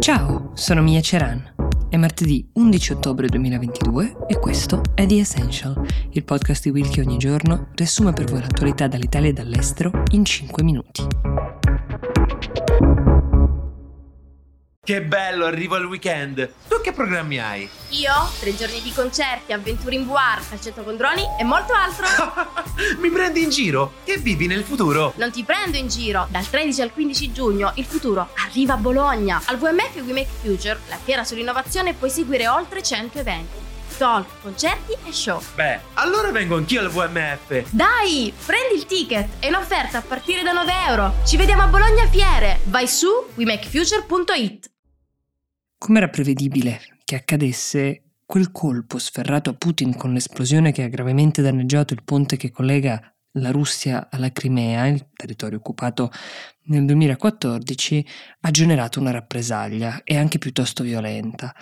Ciao, sono Mia Ceran. È martedì 11 ottobre 2022 e questo è The Essential, il podcast di Will che ogni giorno riassume per voi l'attualità dall'Italia e dall'estero in 5 minuti. Che bello, arrivo al weekend. Tu che programmi hai? Io? Tre giorni di concerti, avventure in VR, calcetto con droni e molto altro. Mi prendi in giro? Che vivi nel futuro? Non ti prendo in giro. Dal 13 al 15 giugno il futuro arriva a Bologna. Al WMF We Make Future, la fiera sull'innovazione, puoi seguire oltre 100 eventi. Talk, concerti e show. Beh, allora vengo anch'io al WMF. Dai, prendi il ticket. È un'offerta a partire da 9 euro. Ci vediamo a Bologna Fiere. Vai su wemakefuture.it. Com'era prevedibile che accadesse quel colpo sferrato a Putin con l'esplosione che ha gravemente danneggiato il ponte che collega la Russia alla Crimea, il territorio occupato nel 2014, ha generato una rappresaglia e anche piuttosto violenta.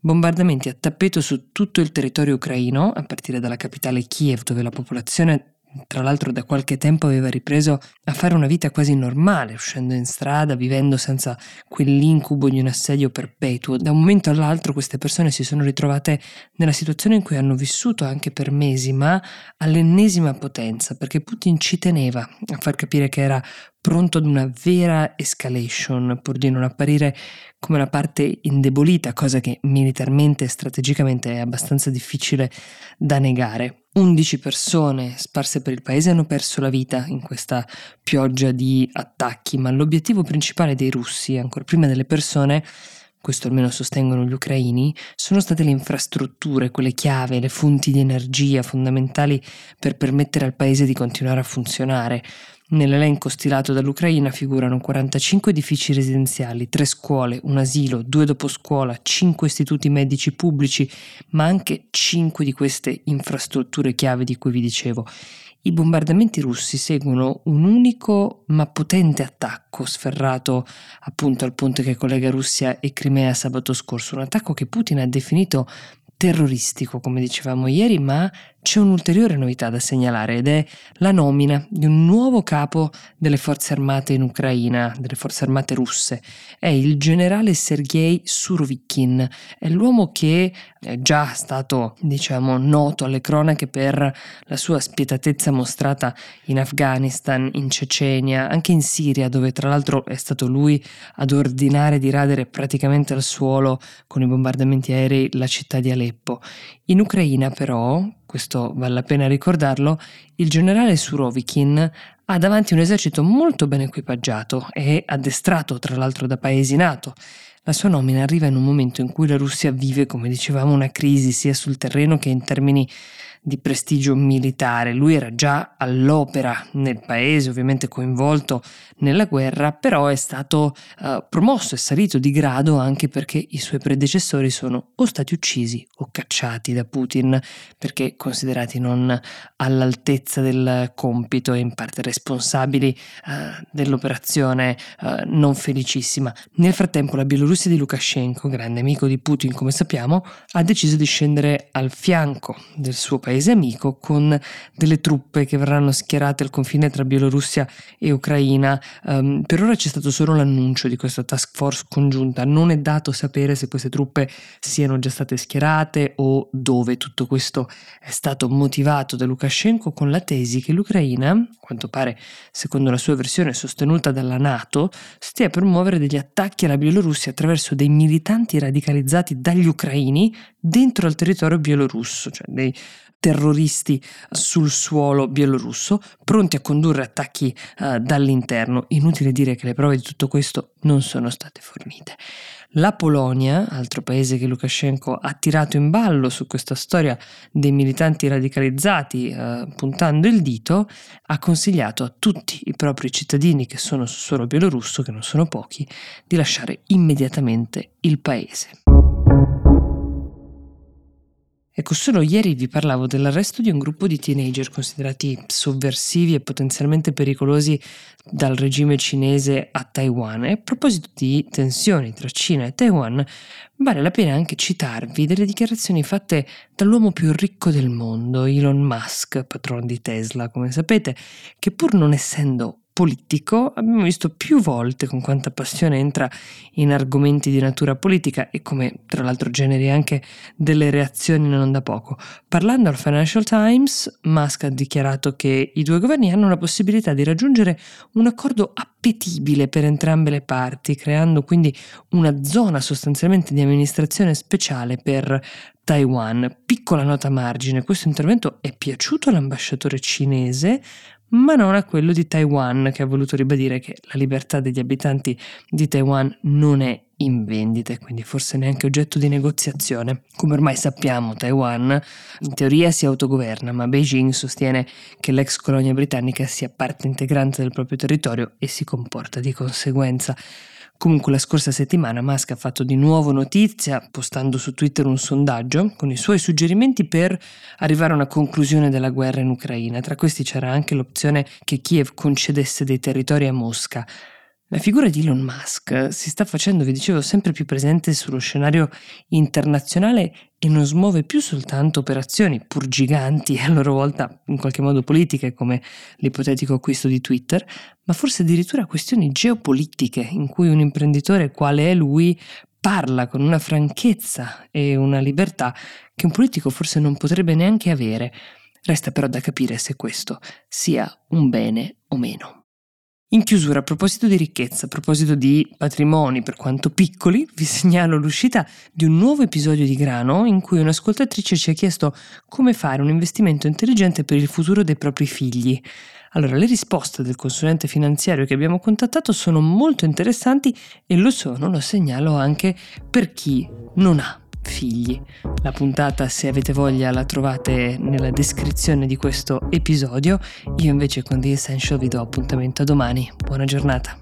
Bombardamenti a tappeto su tutto il territorio ucraino, a partire dalla capitale Kiev, dove la popolazione tra l'altro da qualche tempo aveva ripreso a fare una vita quasi normale, uscendo in strada, vivendo senza quell'incubo di un assedio perpetuo. Da un momento all'altro queste persone si sono ritrovate nella situazione in cui hanno vissuto anche per mesi, ma all'ennesima potenza, perché Putin ci teneva a far capire che era pronto ad una vera escalation, pur di non apparire come la parte indebolita, cosa che militarmente e strategicamente è abbastanza difficile da negare. 11 persone sparse per il paese hanno perso la vita in questa pioggia di attacchi, ma l'obiettivo principale dei russi, ancora prima delle persone, questo almeno sostengono gli ucraini, sono state le infrastrutture, quelle chiave, le fonti di energia fondamentali per permettere al paese di continuare a funzionare. Nell'elenco stilato dall'Ucraina figurano 45 edifici residenziali, 3 scuole, un asilo, 2 doposcuola, 5 istituti medici pubblici, ma anche 5 di queste infrastrutture chiave di cui vi dicevo. I bombardamenti russi seguono un unico ma potente attacco sferrato appunto al ponte che collega Russia e Crimea sabato scorso, un attacco che Putin ha definito terroristico, come dicevamo ieri, ma c'è un'ulteriore novità da segnalare ed è la nomina di un nuovo capo delle forze armate in Ucraina, delle forze armate russe. È il generale Sergei Surovikin, è l'uomo che è già stato, diciamo, noto alle cronache per la sua spietatezza mostrata in Afghanistan, in Cecenia, anche in Siria, dove tra l'altro è stato lui ad ordinare di radere praticamente al suolo con i bombardamenti aerei la città di Aleppo. In Ucraina però questo vale la pena ricordarlo, il generale Surovikin ha davanti un esercito molto ben equipaggiato e addestrato tra l'altro da paesi NATO. La sua nomina arriva in un momento in cui la Russia vive, come dicevamo, una crisi sia sul terreno che in termini di prestigio militare. Lui era già all'opera nel paese, ovviamente coinvolto nella guerra, però è stato uh, promosso e salito di grado anche perché i suoi predecessori sono o stati uccisi o cacciati da Putin perché considerati non all'altezza del compito e in parte responsabili uh, dell'operazione uh, non felicissima. Nel frattempo la Bielorussia di Lukashenko, grande amico di Putin come sappiamo, ha deciso di scendere al fianco del suo paese amico con delle truppe che verranno schierate al confine tra Bielorussia e Ucraina. Um, per ora c'è stato solo l'annuncio di questa task force congiunta, non è dato sapere se queste truppe siano già state schierate o dove tutto questo è stato motivato da Lukashenko con la tesi che l'Ucraina, quanto pare secondo la sua versione sostenuta dalla Nato, stia per muovere degli attacchi alla Bielorussia attraverso dei militanti radicalizzati dagli ucraini dentro al territorio bielorusso, cioè dei terroristi sul suolo bielorusso, pronti a condurre attacchi uh, dall'interno. Inutile dire che le prove di tutto questo non sono state fornite. La Polonia, altro paese che Lukashenko ha tirato in ballo su questa storia dei militanti radicalizzati eh, puntando il dito, ha consigliato a tutti i propri cittadini che sono sul suolo bielorusso, che non sono pochi, di lasciare immediatamente il paese. Ecco, solo ieri vi parlavo dell'arresto di un gruppo di teenager considerati sovversivi e potenzialmente pericolosi dal regime cinese a Taiwan. E a proposito di tensioni tra Cina e Taiwan, vale la pena anche citarvi delle dichiarazioni fatte dall'uomo più ricco del mondo, Elon Musk, patrono di Tesla, come sapete, che pur non essendo politico, abbiamo visto più volte con quanta passione entra in argomenti di natura politica e come tra l'altro generi anche delle reazioni non da poco. Parlando al Financial Times, Musk ha dichiarato che i due governi hanno la possibilità di raggiungere un accordo appetibile per entrambe le parti, creando quindi una zona sostanzialmente di amministrazione speciale per Taiwan. Piccola nota a margine, questo intervento è piaciuto all'ambasciatore cinese, ma non a quello di Taiwan, che ha voluto ribadire che la libertà degli abitanti di Taiwan non è in vendita e quindi forse neanche oggetto di negoziazione. Come ormai sappiamo, Taiwan in teoria si autogoverna, ma Beijing sostiene che l'ex colonia britannica sia parte integrante del proprio territorio e si comporta di conseguenza. Comunque la scorsa settimana Musk ha fatto di nuovo notizia postando su Twitter un sondaggio con i suoi suggerimenti per arrivare a una conclusione della guerra in Ucraina. Tra questi c'era anche l'opzione che Kiev concedesse dei territori a Mosca. La figura di Elon Musk si sta facendo, vi dicevo, sempre più presente sullo scenario internazionale e non smuove più soltanto operazioni pur giganti e a loro volta in qualche modo politiche come l'ipotetico acquisto di Twitter, ma forse addirittura questioni geopolitiche in cui un imprenditore quale è lui parla con una franchezza e una libertà che un politico forse non potrebbe neanche avere. Resta però da capire se questo sia un bene o meno. In chiusura, a proposito di ricchezza, a proposito di patrimoni, per quanto piccoli, vi segnalo l'uscita di un nuovo episodio di Grano in cui un'ascoltatrice ci ha chiesto come fare un investimento intelligente per il futuro dei propri figli. Allora, le risposte del consulente finanziario che abbiamo contattato sono molto interessanti e lo sono, lo segnalo anche per chi non ha figli. La puntata, se avete voglia, la trovate nella descrizione di questo episodio. Io invece con The Essential vi do appuntamento a domani. Buona giornata.